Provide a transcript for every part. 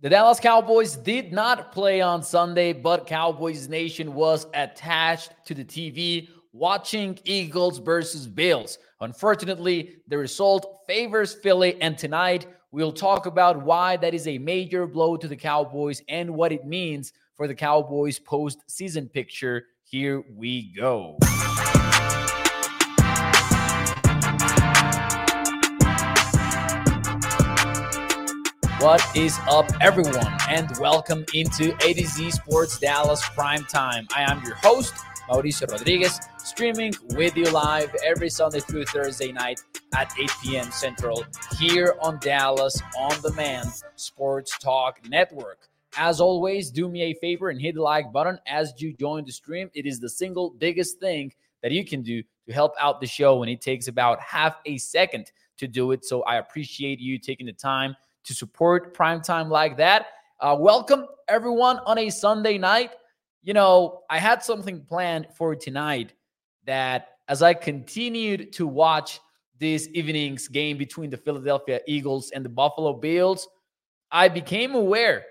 The Dallas Cowboys did not play on Sunday, but Cowboys Nation was attached to the TV watching Eagles versus Bills. Unfortunately, the result favors Philly, and tonight we'll talk about why that is a major blow to the Cowboys and what it means for the Cowboys postseason picture. Here we go. What is up, everyone, and welcome into A to Z Sports Dallas Prime Time. I am your host, Mauricio Rodriguez, streaming with you live every Sunday through Thursday night at 8 p.m. Central here on Dallas On Demand Sports Talk Network. As always, do me a favor and hit the like button as you join the stream. It is the single biggest thing that you can do to help out the show, and it takes about half a second to do it. So I appreciate you taking the time to support primetime like that. Uh, welcome everyone on a Sunday night. You know, I had something planned for tonight that as I continued to watch this evening's game between the Philadelphia Eagles and the Buffalo Bills, I became aware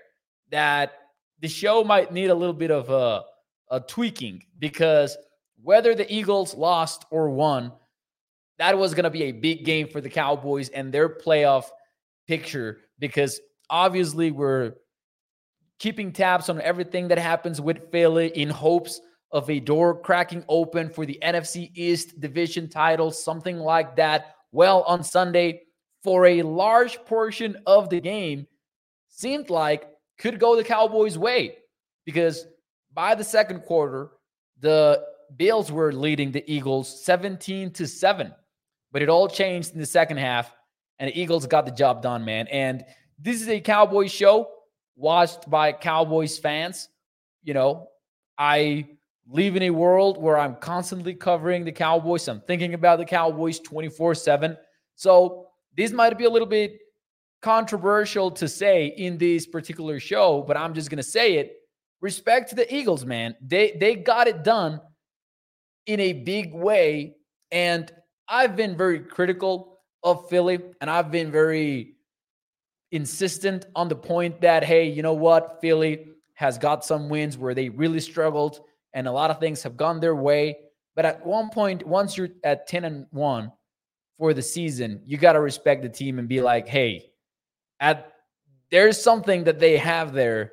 that the show might need a little bit of a, a tweaking because whether the Eagles lost or won, that was going to be a big game for the Cowboys and their playoff picture because obviously we're keeping tabs on everything that happens with Philly in hopes of a door cracking open for the NFC East division title, something like that. Well, on Sunday, for a large portion of the game, seemed like could go the Cowboys' way because by the second quarter, the Bills were leading the Eagles 17 to 7. But it all changed in the second half and the Eagles got the job done, man. And this is a Cowboys show watched by Cowboys fans. You know, I live in a world where I'm constantly covering the Cowboys. I'm thinking about the Cowboys 24 7. So this might be a little bit controversial to say in this particular show, but I'm just going to say it. Respect to the Eagles, man. They they got it done in a big way and I've been very critical of Philly, and I've been very insistent on the point that, hey, you know what? Philly has got some wins where they really struggled and a lot of things have gone their way. But at one point, once you're at 10 and 1 for the season, you got to respect the team and be like, hey, at there's something that they have there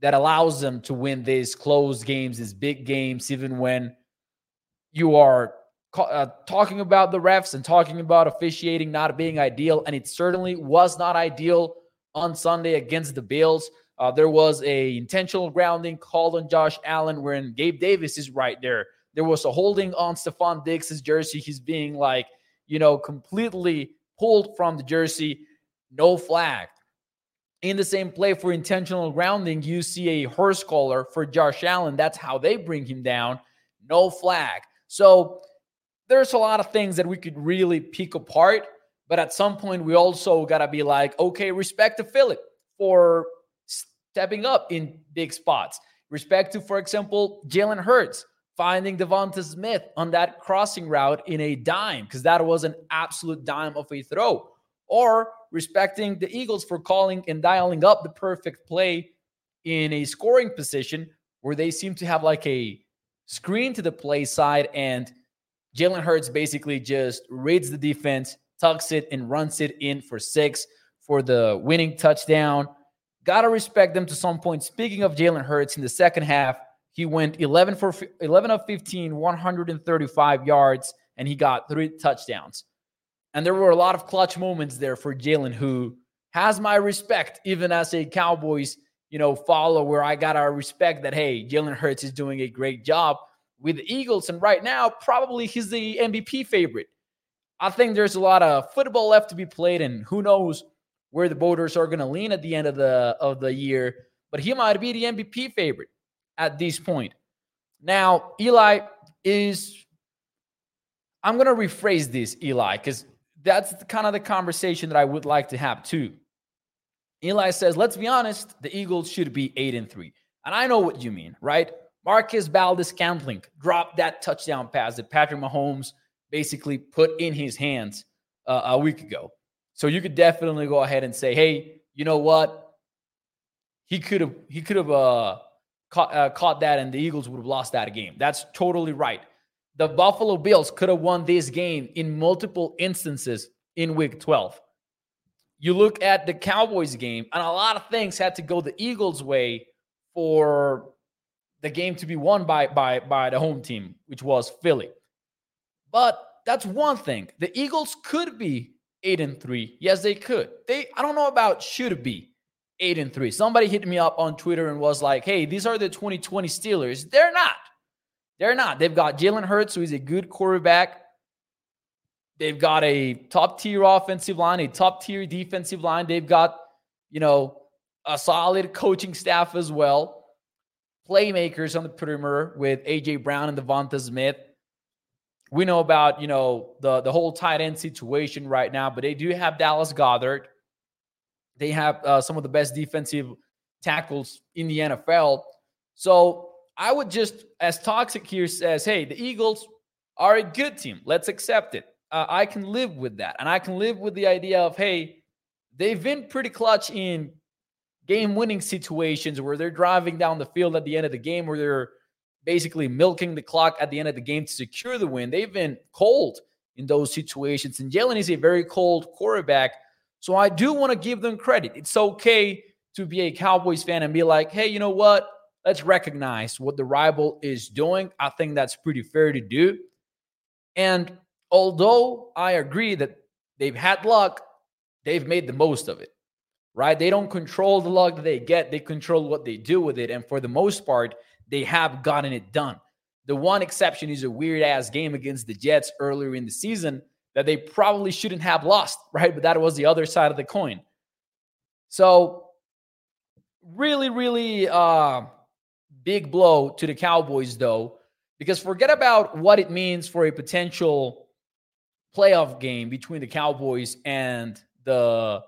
that allows them to win these close games, these big games, even when you are uh, talking about the refs and talking about officiating not being ideal, and it certainly was not ideal on Sunday against the Bills. Uh, there was a intentional grounding called on Josh Allen, wherein Gabe Davis is right there. There was a holding on Stefon Diggs' jersey. He's being like, you know, completely pulled from the jersey. No flag. In the same play for intentional grounding, you see a horse collar for Josh Allen. That's how they bring him down. No flag. So there's a lot of things that we could really pick apart. But at some point, we also got to be like, okay, respect to Philly for stepping up in big spots. Respect to, for example, Jalen Hurts finding Devonta Smith on that crossing route in a dime, because that was an absolute dime of a throw. Or respecting the Eagles for calling and dialing up the perfect play in a scoring position where they seem to have like a screen to the play side and Jalen Hurts basically just reads the defense, tucks it, and runs it in for six for the winning touchdown. Gotta respect them to some point. Speaking of Jalen Hurts, in the second half, he went 11 for 11 of 15, 135 yards, and he got three touchdowns. And there were a lot of clutch moments there for Jalen, who has my respect, even as a Cowboys, you know, follower. Where I gotta respect that. Hey, Jalen Hurts is doing a great job with the Eagles. And right now, probably he's the MVP favorite. I think there's a lot of football left to be played, and who knows where the voters are going to lean at the end of the of the year. But he might be the MVP favorite at this point. Now, Eli is. I'm going to rephrase this, Eli, because that's kind of the conversation that I would like to have too. Eli says, let's be honest, the Eagles should be eight and three. And I know what you mean, right? Marquez Valdes-Scantling dropped that touchdown pass that Patrick Mahomes basically put in his hands uh, a week ago. So you could definitely go ahead and say, hey, you know what? he could have he could have uh, caught, uh, caught that and the Eagles would have lost that game. That's totally right. The Buffalo Bills could have won this game in multiple instances in week 12. You look at the Cowboys game, and a lot of things had to go the Eagles' way for the game to be won by by by the home team, which was Philly. But that's one thing. The Eagles could be eight and three. Yes, they could. They I don't know about should be eight and three. Somebody hit me up on Twitter and was like, "Hey, these are the 2020 Steelers." They're not. They're not. They've got Jalen Hurts, who is a good quarterback. They've got a top tier offensive line, a top tier defensive line. They've got, you know, a solid coaching staff as well. Playmakers on the perimeter with AJ Brown and Devonta Smith. We know about, you know, the, the whole tight end situation right now, but they do have Dallas Goedert. They have uh, some of the best defensive tackles in the NFL. So I would just, as Toxic here says, hey, the Eagles are a good team. Let's accept it. Uh, I can live with that. And I can live with the idea of, hey, they've been pretty clutch in game winning situations where they're driving down the field at the end of the game, where they're basically milking the clock at the end of the game to secure the win. They've been cold in those situations. And Jalen is a very cold quarterback. So I do want to give them credit. It's okay to be a Cowboys fan and be like, hey, you know what? let's recognize what the rival is doing. I think that's pretty fair to do. And although I agree that they've had luck, they've made the most of it, right? They don't control the luck that they get, they control what they do with it. And for the most part, they have gotten it done. The one exception is a weird ass game against the Jets earlier in the season that they probably shouldn't have lost, right? But that was the other side of the coin. So, really, really, uh, big blow to the Cowboys, though, because forget about what it means for a potential playoff game between the Cowboys and the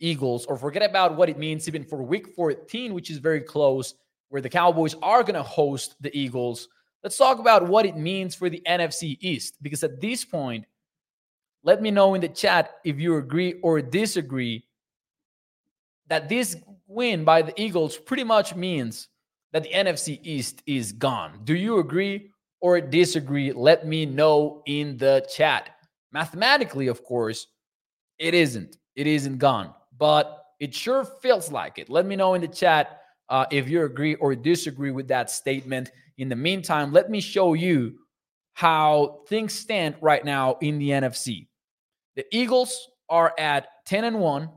Eagles, or forget about what it means even for week 14, which is very close, where the Cowboys are going to host the Eagles. Let's talk about what it means for the NFC East, because at this point, let me know in the chat if you agree or disagree that this win by the Eagles pretty much means that the NFC East is gone. Do you agree or disagree? Let me know in the chat. Mathematically, of course, it isn't. It isn't gone, but it sure feels like it. Let me know in the chat uh, if you agree or disagree with that statement. In the meantime, let me show you how things stand right now in the NFC. The Eagles are at 10 and 1.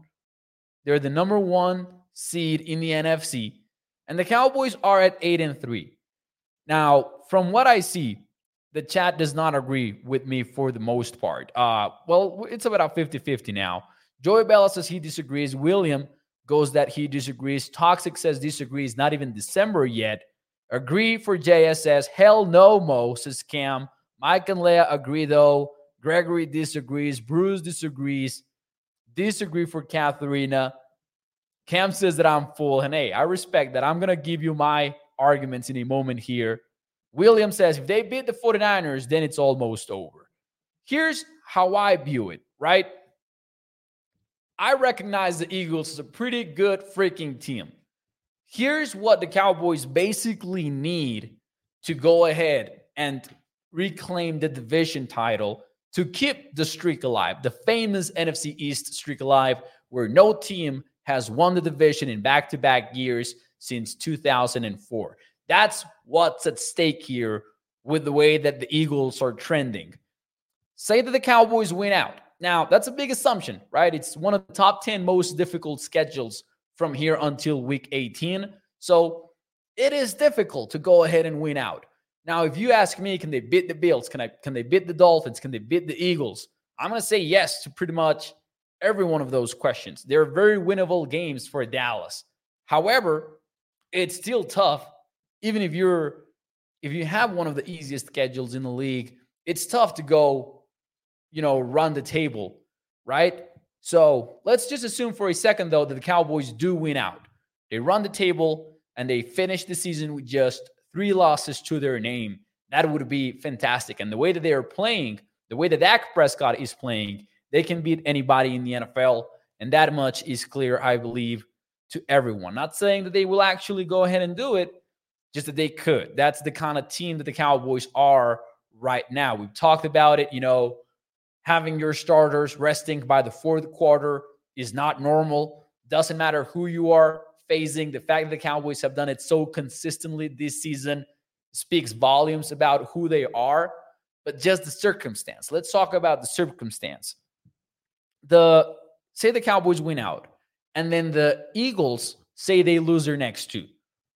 They're the number one seed in the NFC and the Cowboys are at 8 and 3. Now, from what I see, the chat does not agree with me for the most part. Uh, well, it's about 50 50 now. Joey Bella says he disagrees. William goes that he disagrees. Toxic says disagrees. Not even December yet. Agree for JSS. Hell no, Mo, says Cam. Mike and Leah agree, though. Gregory disagrees. Bruce disagrees. Disagree for Katharina. Cam says that I'm full. And hey, I respect that. I'm going to give you my arguments in a moment here. William says if they beat the 49ers, then it's almost over. Here's how I view it, right? I recognize the Eagles as a pretty good freaking team. Here's what the Cowboys basically need to go ahead and reclaim the division title to keep the streak alive, the famous NFC East streak alive, where no team has won the division in back to back years since 2004. That's what's at stake here with the way that the Eagles are trending. Say that the Cowboys win out. Now, that's a big assumption, right? It's one of the top 10 most difficult schedules from here until week 18. So it is difficult to go ahead and win out. Now, if you ask me, can they beat the Bills? Can I can they beat the Dolphins? Can they beat the Eagles? I'm gonna say yes to pretty much every one of those questions. They're very winnable games for Dallas. However, it's still tough even if you're if you have one of the easiest schedules in the league, it's tough to go, you know, run the table, right? So, let's just assume for a second though that the Cowboys do win out. They run the table and they finish the season with just 3 losses to their name. That would be fantastic. And the way that they are playing, the way that Dak Prescott is playing, they can beat anybody in the NFL. And that much is clear, I believe, to everyone. Not saying that they will actually go ahead and do it, just that they could. That's the kind of team that the Cowboys are right now. We've talked about it, you know, having your starters resting by the fourth quarter is not normal. Doesn't matter who you are facing. The fact that the Cowboys have done it so consistently this season speaks volumes about who they are, but just the circumstance. Let's talk about the circumstance. The say the Cowboys win out, and then the Eagles say they lose their next two,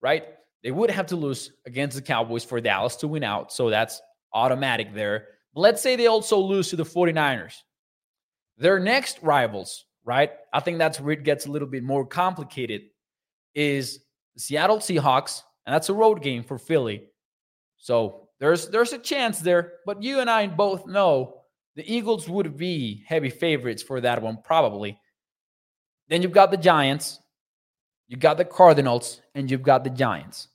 right? They would have to lose against the Cowboys for Dallas to win out. So that's automatic there. Let's say they also lose to the 49ers. Their next rivals, right? I think that's where it gets a little bit more complicated is Seattle Seahawks, and that's a road game for Philly. So there's there's a chance there, but you and I both know the Eagles would be heavy favorites for that one probably. Then you've got the Giants, you've got the Cardinals, and you've got the Giants.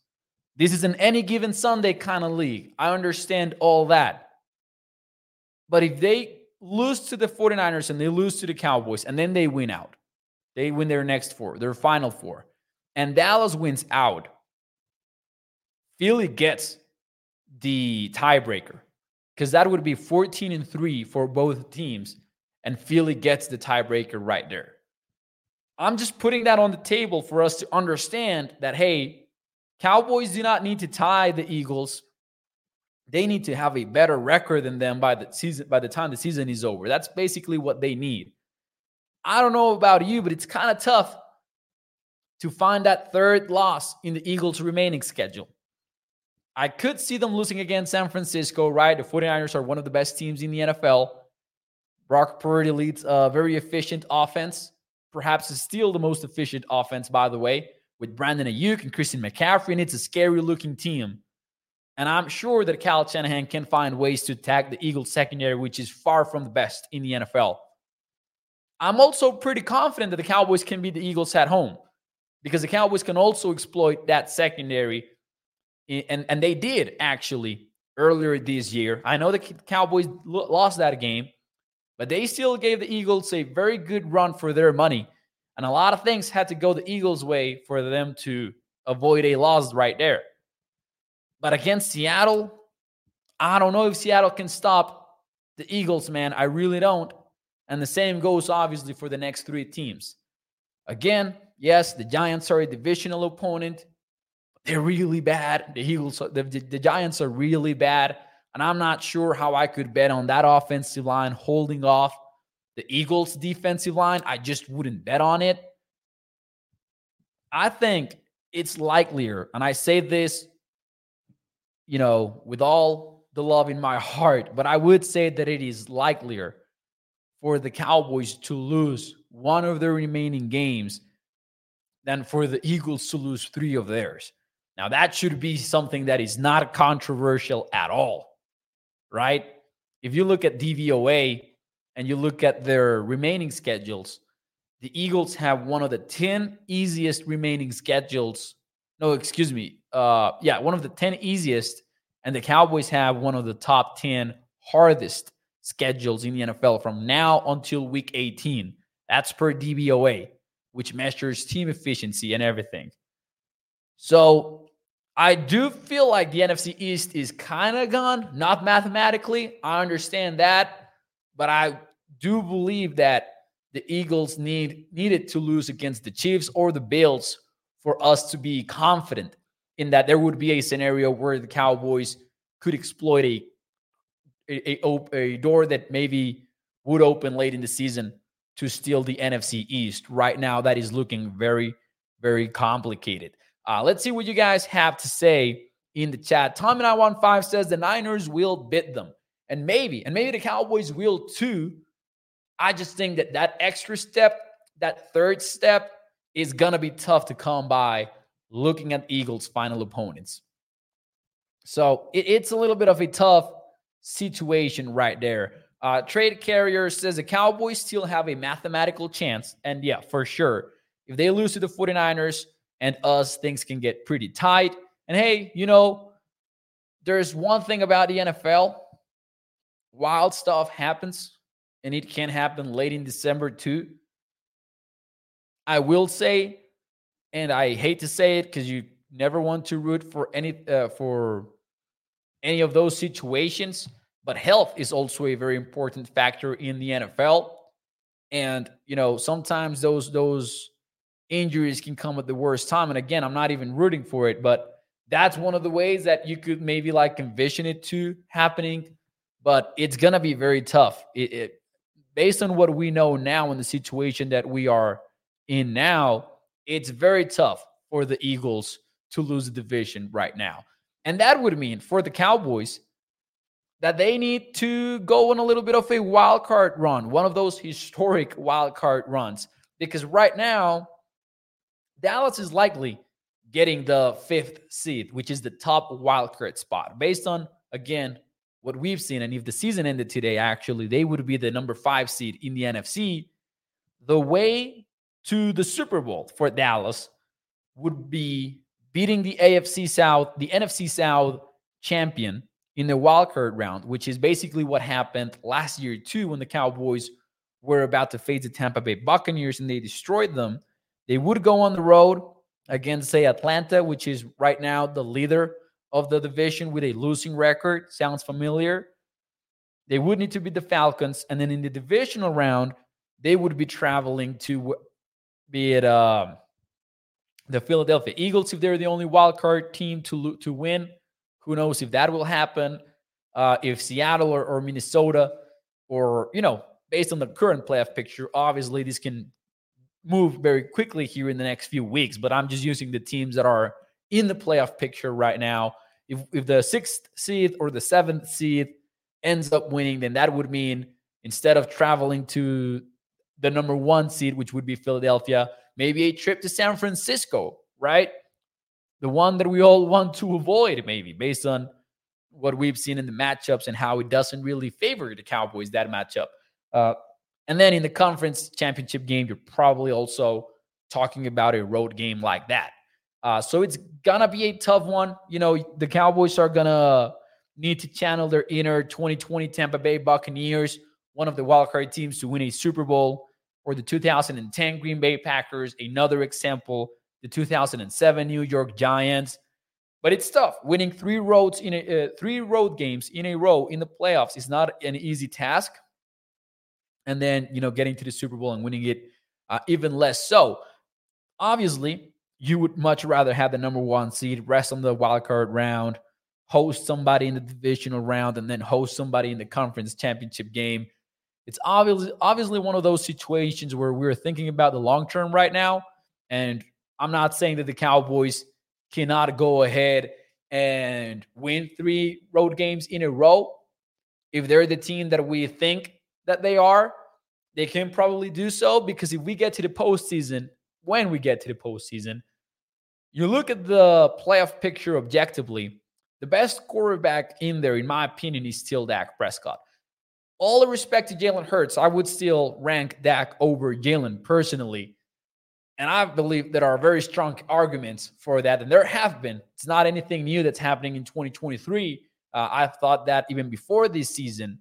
This is an any given Sunday kind of league. I understand all that. But if they lose to the 49ers and they lose to the Cowboys and then they win out, they win their next four, their final four, and Dallas wins out, Philly gets the tiebreaker because that would be 14 and 3 for both teams and Philly gets the tiebreaker right there. I'm just putting that on the table for us to understand that hey, Cowboys do not need to tie the Eagles. They need to have a better record than them by the season by the time the season is over. That's basically what they need. I don't know about you, but it's kind of tough to find that third loss in the Eagles' remaining schedule. I could see them losing against San Francisco, right? The 49ers are one of the best teams in the NFL. Brock Purdy leads a very efficient offense, perhaps is still the most efficient offense, by the way with Brandon Aiyuk and Christian McCaffrey, and it's a scary looking team. And I'm sure that Kyle Shanahan can find ways to attack the Eagles secondary, which is far from the best in the NFL. I'm also pretty confident that the Cowboys can beat the Eagles at home because the Cowboys can also exploit that secondary. And, and they did actually earlier this year. I know the Cowboys lost that game, but they still gave the Eagles a very good run for their money. And a lot of things had to go the Eagles' way for them to avoid a loss right there. But against Seattle, I don't know if Seattle can stop the Eagles, man. I really don't. And the same goes obviously for the next three teams. Again, yes, the Giants are a divisional opponent. They're really bad. The Eagles, the, the, the Giants are really bad. And I'm not sure how I could bet on that offensive line holding off the Eagles' defensive line, I just wouldn't bet on it. I think it's likelier, and I say this, you know, with all the love in my heart, but I would say that it is likelier for the Cowboys to lose one of their remaining games than for the Eagles to lose three of theirs. Now, that should be something that is not controversial at all, right? If you look at DVOA, and you look at their remaining schedules, the Eagles have one of the 10 easiest remaining schedules. No, excuse me. Uh, yeah, one of the 10 easiest, and the Cowboys have one of the top 10 hardest schedules in the NFL from now until week 18. That's per DVOA, which measures team efficiency and everything. So I do feel like the NFC East is kind of gone, not mathematically. I understand that. But I do believe that the Eagles need needed to lose against the Chiefs or the Bills for us to be confident in that there would be a scenario where the Cowboys could exploit a a, a, a door that maybe would open late in the season to steal the NFC East. Right now, that is looking very, very complicated. Uh, let's see what you guys have to say in the chat. Tommy 915 says the Niners will bid them and maybe, and maybe the Cowboys will too. I just think that that extra step, that third step, is gonna be tough to come by. Looking at Eagles' final opponents, so it, it's a little bit of a tough situation right there. Uh, Trade Carrier says the Cowboys still have a mathematical chance, and yeah, for sure, if they lose to the 49ers and us, things can get pretty tight. And hey, you know, there's one thing about the NFL wild stuff happens, and it can happen late in December too. I will say And I hate to say it because you never want to root for any uh, for any of those situations, but health is also a very important factor in the NFL. And you know, sometimes those those injuries can come at the worst time. And again, I'm not even rooting for it, but that's one of the ways that you could maybe like envision it to happening. But it's gonna be very tough. It, it based on what we know now in the situation that we are in now, it's very tough for the Eagles to lose the division right now. And that would mean for the Cowboys that they need to go on a little bit of a wild card run, one of those historic wild card runs. Because right now, Dallas is likely getting the fifth seed, which is the top wild card spot. Based on, again, what we've seen, and if the season ended today, actually, they would be the number five seed in the NFC. The way to the Super Bowl for Dallas would be beating the AFC South, the NFC South champion in the wildcard round, which is basically what happened last year too when the Cowboys were about to face the Tampa Bay Buccaneers and they destroyed them. They would go on the road against, say, Atlanta, which is right now the leader of the division with a losing record. Sounds familiar? They would need to beat the Falcons. And then in the divisional round, they would be traveling to be it uh, the Philadelphia Eagles if they're the only wild card team to to win. Who knows if that will happen? Uh, if Seattle or, or Minnesota, or you know, based on the current playoff picture, obviously this can move very quickly here in the next few weeks. But I'm just using the teams that are in the playoff picture right now. If if the sixth seed or the seventh seed ends up winning, then that would mean instead of traveling to the number one seed, which would be Philadelphia, maybe a trip to San Francisco, right? The one that we all want to avoid, maybe based on what we've seen in the matchups and how it doesn't really favor the Cowboys, that matchup. Uh, and then in the conference championship game, you're probably also talking about a road game like that. Uh, so it's gonna be a tough one. You know, the Cowboys are gonna need to channel their inner 2020 Tampa Bay Buccaneers, one of the wildcard teams to win a Super Bowl or the 2010 Green Bay Packers, another example, the 2007 New York Giants. But it's tough. Winning three roads in a, uh, three road games in a row in the playoffs is not an easy task. And then you know getting to the Super Bowl and winning it uh, even less so. Obviously, you would much rather have the number one seed, rest on the wild card round, host somebody in the divisional round, and then host somebody in the conference championship game it's obviously obviously one of those situations where we're thinking about the long term right now. And I'm not saying that the Cowboys cannot go ahead and win three road games in a row. If they're the team that we think that they are, they can probably do so because if we get to the postseason, when we get to the postseason, you look at the playoff picture objectively, the best quarterback in there, in my opinion, is still Dak Prescott all the respect to Jalen Hurts, I would still rank Dak over Jalen personally. And I believe there are very strong arguments for that. And there have been. It's not anything new that's happening in 2023. Uh, I've thought that even before this season.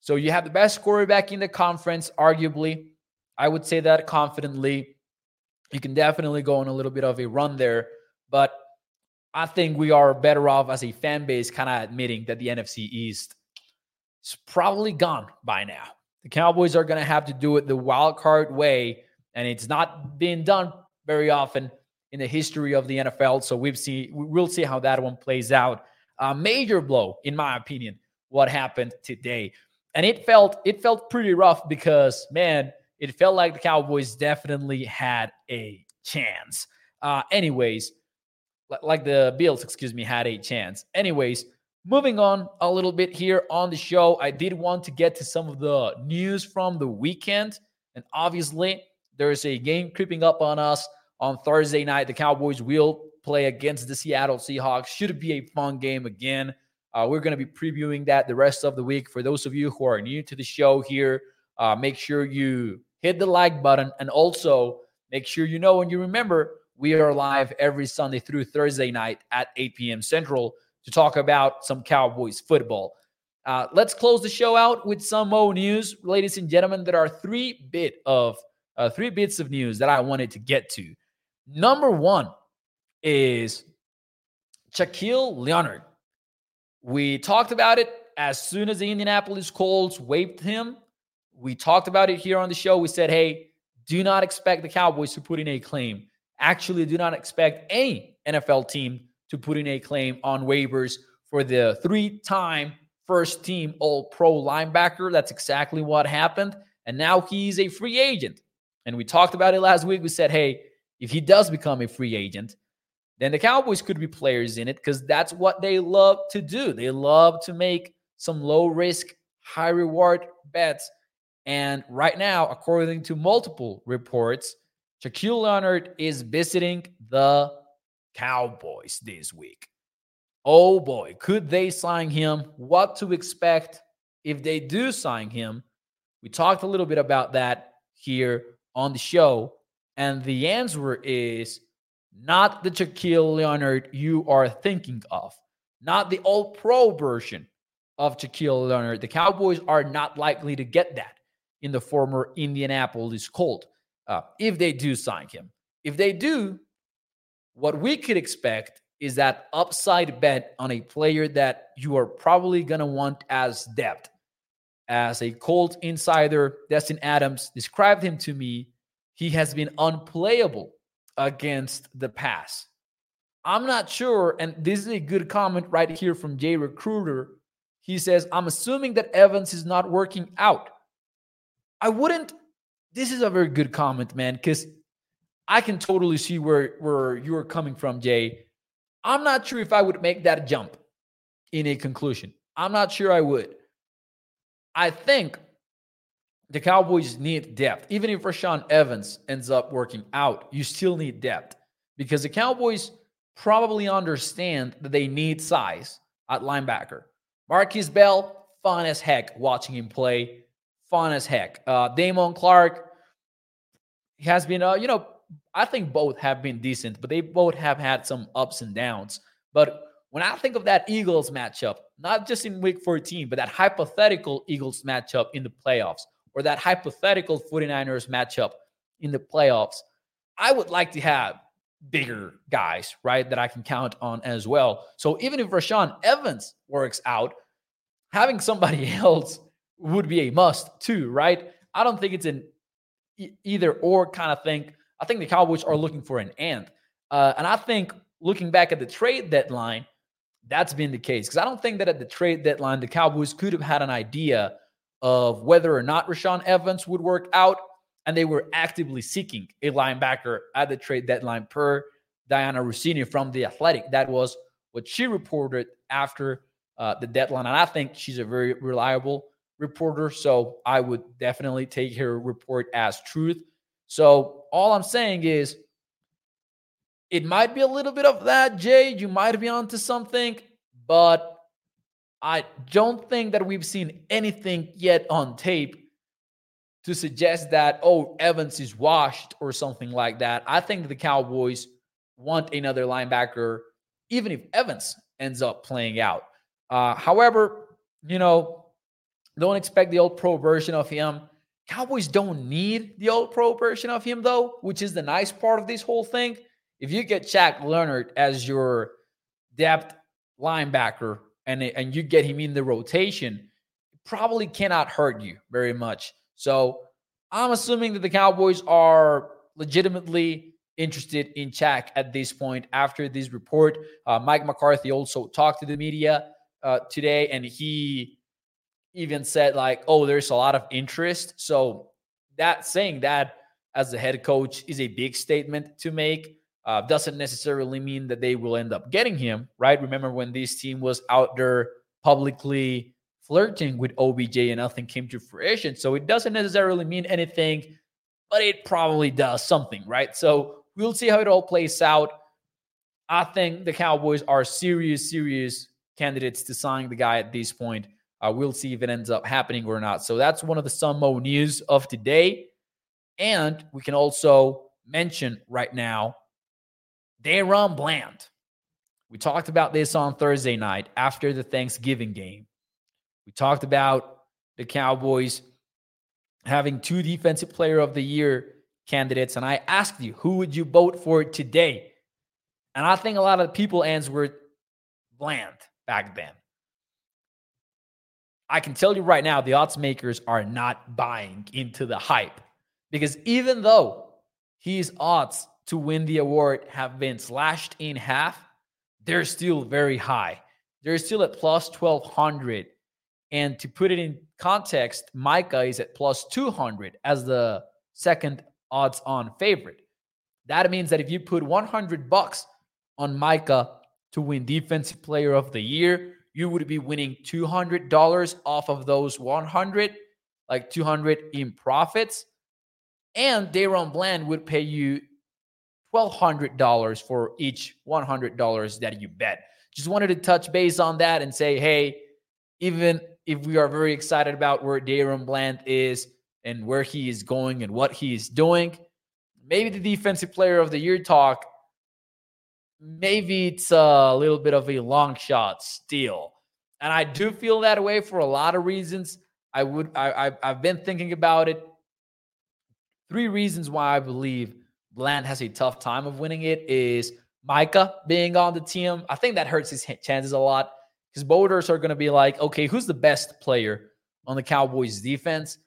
So you have the best quarterback in the conference, arguably. I would say that confidently. You can definitely go on a little bit of a run there. But I think we are better off as a fan base kind of admitting that the NFC East it's probably gone by now. The Cowboys are going to have to do it the wild card way, and it's not being done very often in the history of the NFL. So we've seen we'll see how that one plays out. A major blow, in my opinion, what happened today, and it felt it felt pretty rough because man, it felt like the Cowboys definitely had a chance. Uh, anyways, like the Bills, excuse me, had a chance. Anyways, Moving on a little bit here on the show, I did want to get to some of the news from the weekend. And obviously, there's a game creeping up on us on Thursday night. The Cowboys will play against the Seattle Seahawks. Should be a fun game again. Uh, we're going to be previewing that the rest of the week. For those of you who are new to the show here, uh, make sure you hit the like button and also make sure you know and you remember we are live every Sunday through Thursday night at 8 p.m. Central to talk about some Cowboys football. Uh, let's close the show out with some more news, ladies and gentlemen. There are three bit of uh, three bits of news that I wanted to get to. Number one is Shaquille Leonard. We talked about it as soon as the Indianapolis Colts waived him. We talked about it here on the show. We said, hey, do not expect the Cowboys to put in a claim. Actually, do not expect any NFL team to put in a claim on waivers for the three time first team All Pro linebacker. That's exactly what happened. And now he's a free agent. And we talked about it last week. We said, hey, if he does become a free agent, then the Cowboys could be players in it because that's what they love to do. They love to make some low risk, high reward bets. And right now, according to multiple reports, Shaquille Leonard is visiting the Cowboys this week. Oh boy, could they sign him? What to expect if they do sign him? We talked a little bit about that here on the show. And the answer is not the Shaquille Leonard you are thinking of, not the all pro version of Shaquille Leonard. The Cowboys are not likely to get that in the former Indianapolis Colt uh, if they do sign him. If they do, what we could expect is that upside bet on a player that you are probably going to want as depth. As a Colt insider, Destin Adams described him to me, he has been unplayable against the pass. I'm not sure, and this is a good comment right here from Jay Recruiter. He says, I'm assuming that Evans is not working out. I wouldn't. This is a very good comment, man, because I can totally see where, where you're coming from, Jay. I'm not sure if I would make that jump in a conclusion. I'm not sure I would. I think the Cowboys need depth. Even if Rashaan Evans ends up working out, you still need depth because the Cowboys probably understand that they need size at linebacker. Markquese Bell, fun as heck watching him play. Fun as heck. Uh, Damone Clark has been, uh, you know, I think both have been decent, but they both have had some ups and downs. But when I think of that Eagles matchup, not just in week 14, but that hypothetical Eagles matchup in the playoffs, or that hypothetical 49ers matchup in the playoffs, I would like to have bigger guys, right, that I can count on as well. So even if Rashaan Evans works out, having somebody else would be a must too, right? I don't think it's an either or kind of thing. I think the Cowboys are looking for an and. Uh, and I think looking back at the trade deadline, that's been the case. Because I don't think that at the trade deadline, the Cowboys could have had an idea of whether or not Rashaan Evans would work out. And they were actively seeking a linebacker at the trade deadline per Dianna Russini from The Athletic. That was what she reported after uh, the deadline. And I think she's a very reliable reporter. So I would definitely take her report as truth. So all I'm saying is it might be a little bit of that, Jay. You might be onto something, but I don't think that we've seen anything yet on tape to suggest that, oh, Evans is washed or something like that. I think the Cowboys want another linebacker, even if Evans ends up playing out. Uh, however, you know, don't expect the all pro version of him. Cowboys don't need the all pro version of him, though, which is the nice part of this whole thing. If you get Shaq Leonard as your depth linebacker and, and you get him in the rotation, probably cannot hurt you very much. So I'm assuming that the Cowboys are legitimately interested in Shaq at this point after this report. Uh, Mike McCarthy also talked to the media uh, today, and he even said like, "Oh, there's a lot of interest." So that saying that as the head coach is a big statement to make uh, doesn't necessarily mean that they will end up getting him, right? Remember when this team was out there publicly flirting with OBJ and nothing came to fruition. So it doesn't necessarily mean anything, but it probably does something, right? So we'll see how it all plays out. I think the Cowboys are serious, serious candidates to sign the guy at this point. Uh, we'll see if it ends up happening or not. So that's one of the Sunmo news of today. And we can also mention right now DaRon Bland. We talked about this on Thursday night after the Thanksgiving game. We talked about the Cowboys having two defensive player of the year candidates and I asked you, who would you vote for today? And I think a lot of people answered Bland back then. I can tell you right now, the odds makers are not buying into the hype because even though his odds to win the award have been slashed in half, they're still very high. They're still at plus 1200. And to put it in context, Micah is at plus 200 as the second odds on favorite. That means that if you put 100 bucks on Micah to win defensive player of the year, you would be winning $200 off of those 100, like 200 in profits. And DaRon Bland would pay you $1,200 for each $100 that you bet. Just wanted to touch base on that and say, hey, even if we are very excited about where DaRon Bland is and where he is going and what he is doing, maybe the defensive player of the year talk, maybe it's a little bit of a long shot still. And I do feel that way for a lot of reasons. I would I, I I've been thinking about it. Three reasons why I believe Bland has a tough time of winning it is Micah being on the team. I think that hurts his chances a lot because voters are going to be like, okay, who's the best player on the Cowboys defense?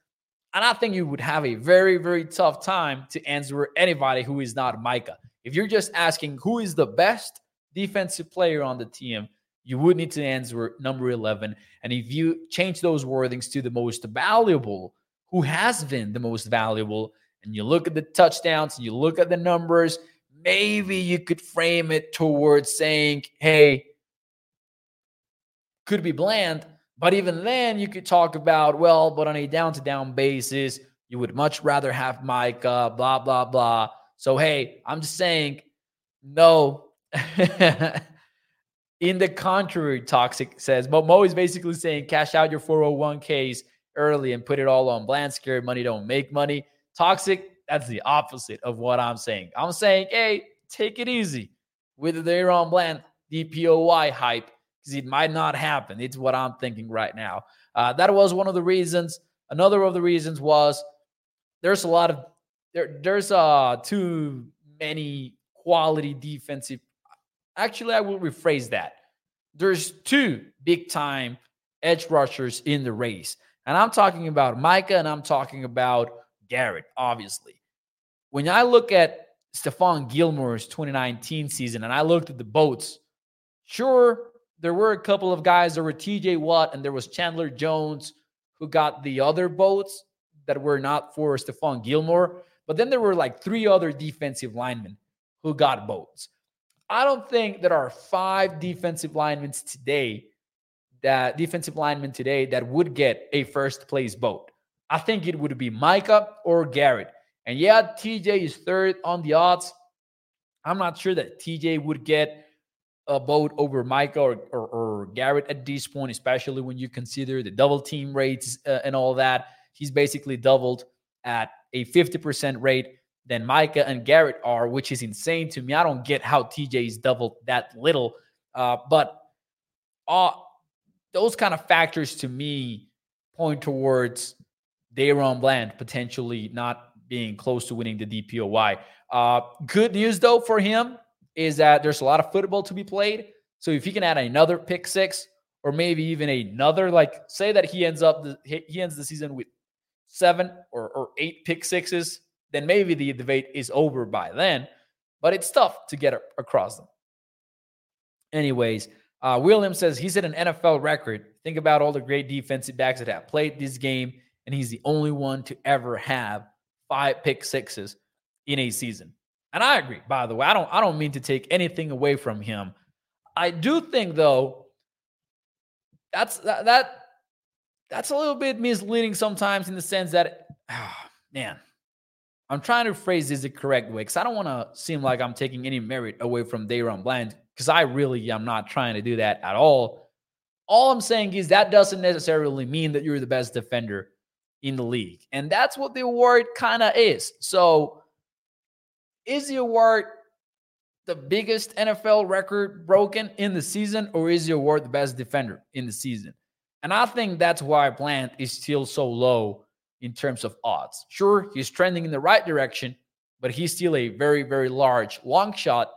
And I think you would have a very, very tough time to answer anybody who is not Micah. If you're just asking who is the best defensive player on the team, you would need to answer number 11. And if you change those wordings to the most valuable, who has been the most valuable, and you look at the touchdowns and you look at the numbers, maybe you could frame it towards saying, hey, could be Bland. But even then, you could talk about, well, but on a down to down basis, you would much rather have Micah, blah, blah, blah. So, hey, I'm just saying, no. In the contrary, Toxic says, but Mo is basically saying cash out your 401ks early and put it all on Bland. Scary money don't make money. Toxic, that's the opposite of what I'm saying. I'm saying, hey, take it easy with the DaRon Bland DPOY hype because it might not happen. It's what I'm thinking right now. Uh, that was one of the reasons. Another of the reasons was there's a lot of there. There's uh too many quality defensive. Actually, I will rephrase that. There's two big time edge rushers in the race, and I'm talking about Micah and I'm talking about Garrett, obviously. When I look at Stephon Gilmore's 2019 season and I looked at the boats, sure, there were a couple of guys. There were TJ Watt and there was Chandler Jones who got the other boats that were not for Stephon Gilmore. But then there were like three other defensive linemen who got boats. I don't think there are five defensive linemen today that defensive linemen today that would get a first place boat. I think it would be Micah or Garrett. And yeah, TJ is third on the odds. I'm not sure that TJ would get a vote over Micah or, or, or Garrett at this point, especially when you consider the double team rates uh, and all that. He's basically doubled at a 50% rate than Micah and Garrett are, which is insane to me. I don't get how TJ is doubled that little. Uh, but uh, those kind of factors to me point towards DaRon Bland potentially not being close to winning the DPOY. Uh, good news though for him is that there's a lot of football to be played. So if he can add another pick six or maybe even another, like say that he ends up the, he ends the season with seven or, or eight pick sixes, then maybe the debate is over by then. But it's tough to get across them. Anyways, uh, William says he's at an NFL record. Think about all the great defensive backs that have played this game and he's the only one to ever have five pick sixes in a season. And I agree, by the way. I don't I don't mean to take anything away from him. I do think though that's that, that that's a little bit misleading sometimes in the sense that oh, man, I'm trying to phrase this the correct way because I don't want to seem like I'm taking any merit away from DaRon Bland because I really am not trying to do that at all. All I'm saying is that doesn't necessarily mean that you're the best defender in the league. And that's what the award kind of is. So, is the award the biggest NFL record broken in the season, or is the award the best defender in the season? And I think that's why Bland is still so low in terms of odds. Sure, he's trending in the right direction, but he's still a very, very large long shot.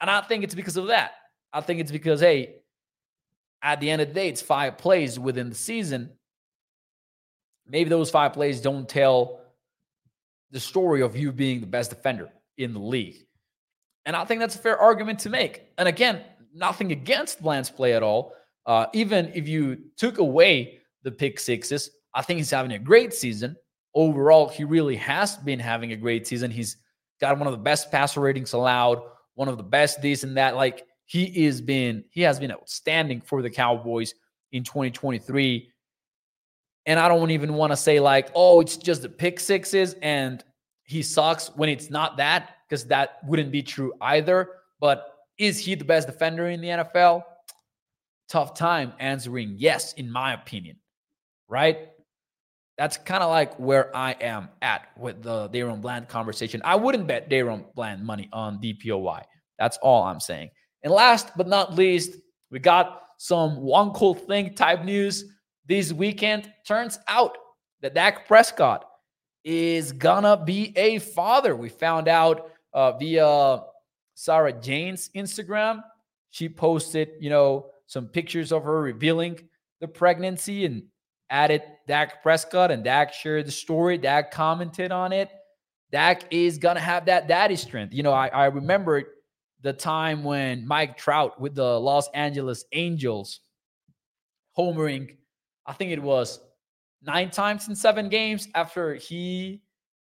And I think it's because of that. I think it's because, hey, at the end of the day, it's five plays within the season. Maybe those five plays don't tell the story of you being the best defender in the league. And I think that's a fair argument to make. And again, nothing against Bland's play at all. Uh, even if you took away the pick sixes, I think he's having a great season. Overall, he really has been having a great season. He's got one of the best passer ratings allowed, one of the best this and that. Like he is been, he has been outstanding for the Cowboys in 2023. And I don't even want to say like, oh, it's just the pick sixes and he sucks when it's not that, because that wouldn't be true either. But is he the best defender in the NFL? Tough time answering yes, in my opinion. Right? That's kind of like where I am at with the DaRon Bland conversation. I wouldn't bet DaRon Bland money on DPOY. That's all I'm saying. And last but not least, we got some one cool thing type news this weekend. Turns out that Dak Prescott is gonna be a father. We found out uh, via Sarah Jane's Instagram. She posted, you know, some pictures of her revealing the pregnancy and added Dak Prescott, and Dak shared the story. Dak commented on it. Dak is gonna have that daddy strength. You know, I, I remember the time when Mike Trout with the Los Angeles Angels homering, I think it was nine times in seven games after he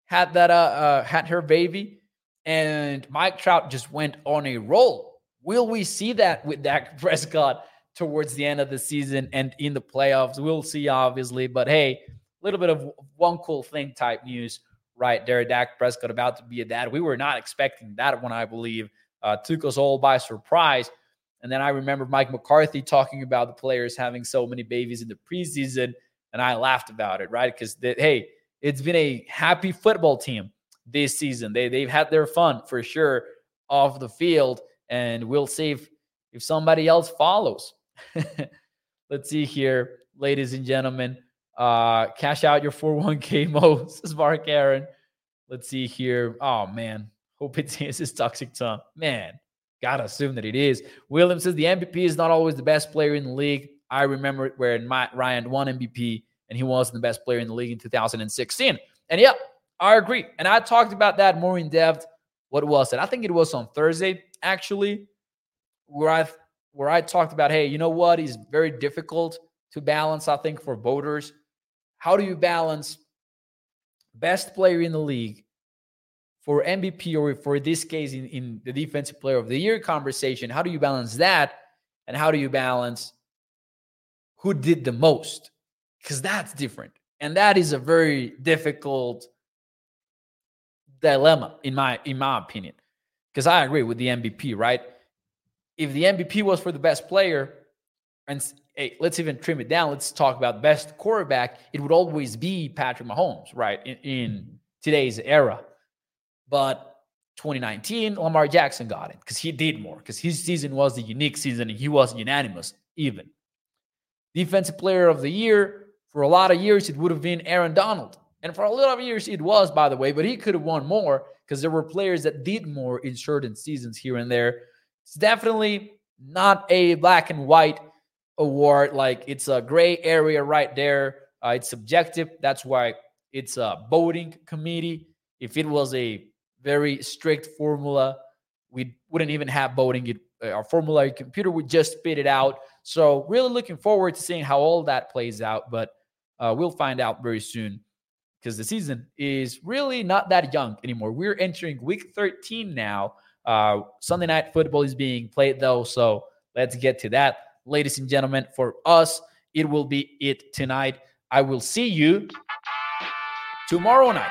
had that uh, uh had her baby, and Mike Trout just went on a roll. Will we see that with Dak Prescott towards the end of the season and in the playoffs? We'll see, obviously. But hey, a little bit of one cool thing type news right there. Dak Prescott about to be a dad. We were not expecting that one, I believe. Uh, took us all by surprise. And then I remember Mike McCarthy talking about the players having so many babies in the preseason and I laughed about it, right? Because hey, it's been a happy football team this season. They they've had their fun for sure off the field, and we'll see if if somebody else follows. Let's see here, ladies and gentlemen. Uh, cash out your 401k Mo, says Mark Aaron. Let's see here. Oh man, hope it's his toxic tongue. Man, gotta assume that it is. Williams says the MVP is not always the best player in the league. I remember where Matt Ryan won MVP and he wasn't the best player in the league in 2016. And yeah, I agree. And I talked about that more in depth. What was it? I think it was on Thursday, actually, where I where I talked about, hey, you know what? Is very difficult to balance, I think, for voters. How do you balance best player in the league for MVP or for this case in, in the defensive player of the year conversation? How do you balance that? And how do you balance who did the most because that's different and that is a very difficult dilemma in my in my opinion because i agree with the mvp right if the mvp was for the best player and hey, let's even trim it down let's talk about best quarterback it would always be patrick mahomes right in, in today's era but 2019 lamar jackson got it because he did more because his season was the unique season and he was unanimous even Defensive player of the year, for a lot of years, it would have been Aaron Donald. And for a lot of years, it was, by the way, but he could have won more because there were players that did more in certain seasons here and there. It's definitely not a black and white award. Like it's a gray area right there. Uh, it's subjective. That's why it's a voting committee. If it was a very strict formula, we wouldn't even have voting. It, uh, our formula computer would just spit it out. So, really looking forward to seeing how all that plays out. But uh, we'll find out very soon because the season is really not that young anymore. We're entering week 13 now. Uh, Sunday night football is being played, though. So, let's get to that. Ladies and gentlemen, for us, it will be it tonight. I will see you tomorrow night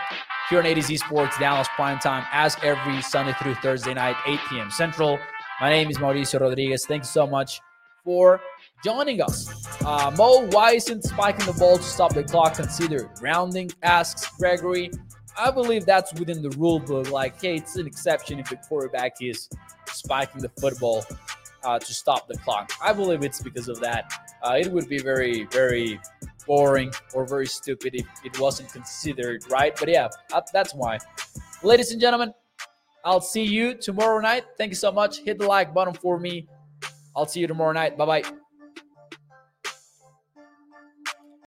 here on AtoZ Sports Dallas Prime Time as every Sunday through Thursday night, 8 p.m. Central. My name is Mauricio Rodriguez. Thanks so much for joining us. Uh, Mo, why isn't spiking the ball to stop the clock considered grounding? Asks Gregory. I believe that's within the rule book. Like, hey, it's an exception if the quarterback is spiking the football uh, to stop the clock. I believe it's because of that. Uh, it would be very, very boring or very stupid if it wasn't considered, right? But yeah, that's why. Ladies and gentlemen, I'll see you tomorrow night. Thank you so much. Hit the like button for me. I'll see you tomorrow night. Bye bye.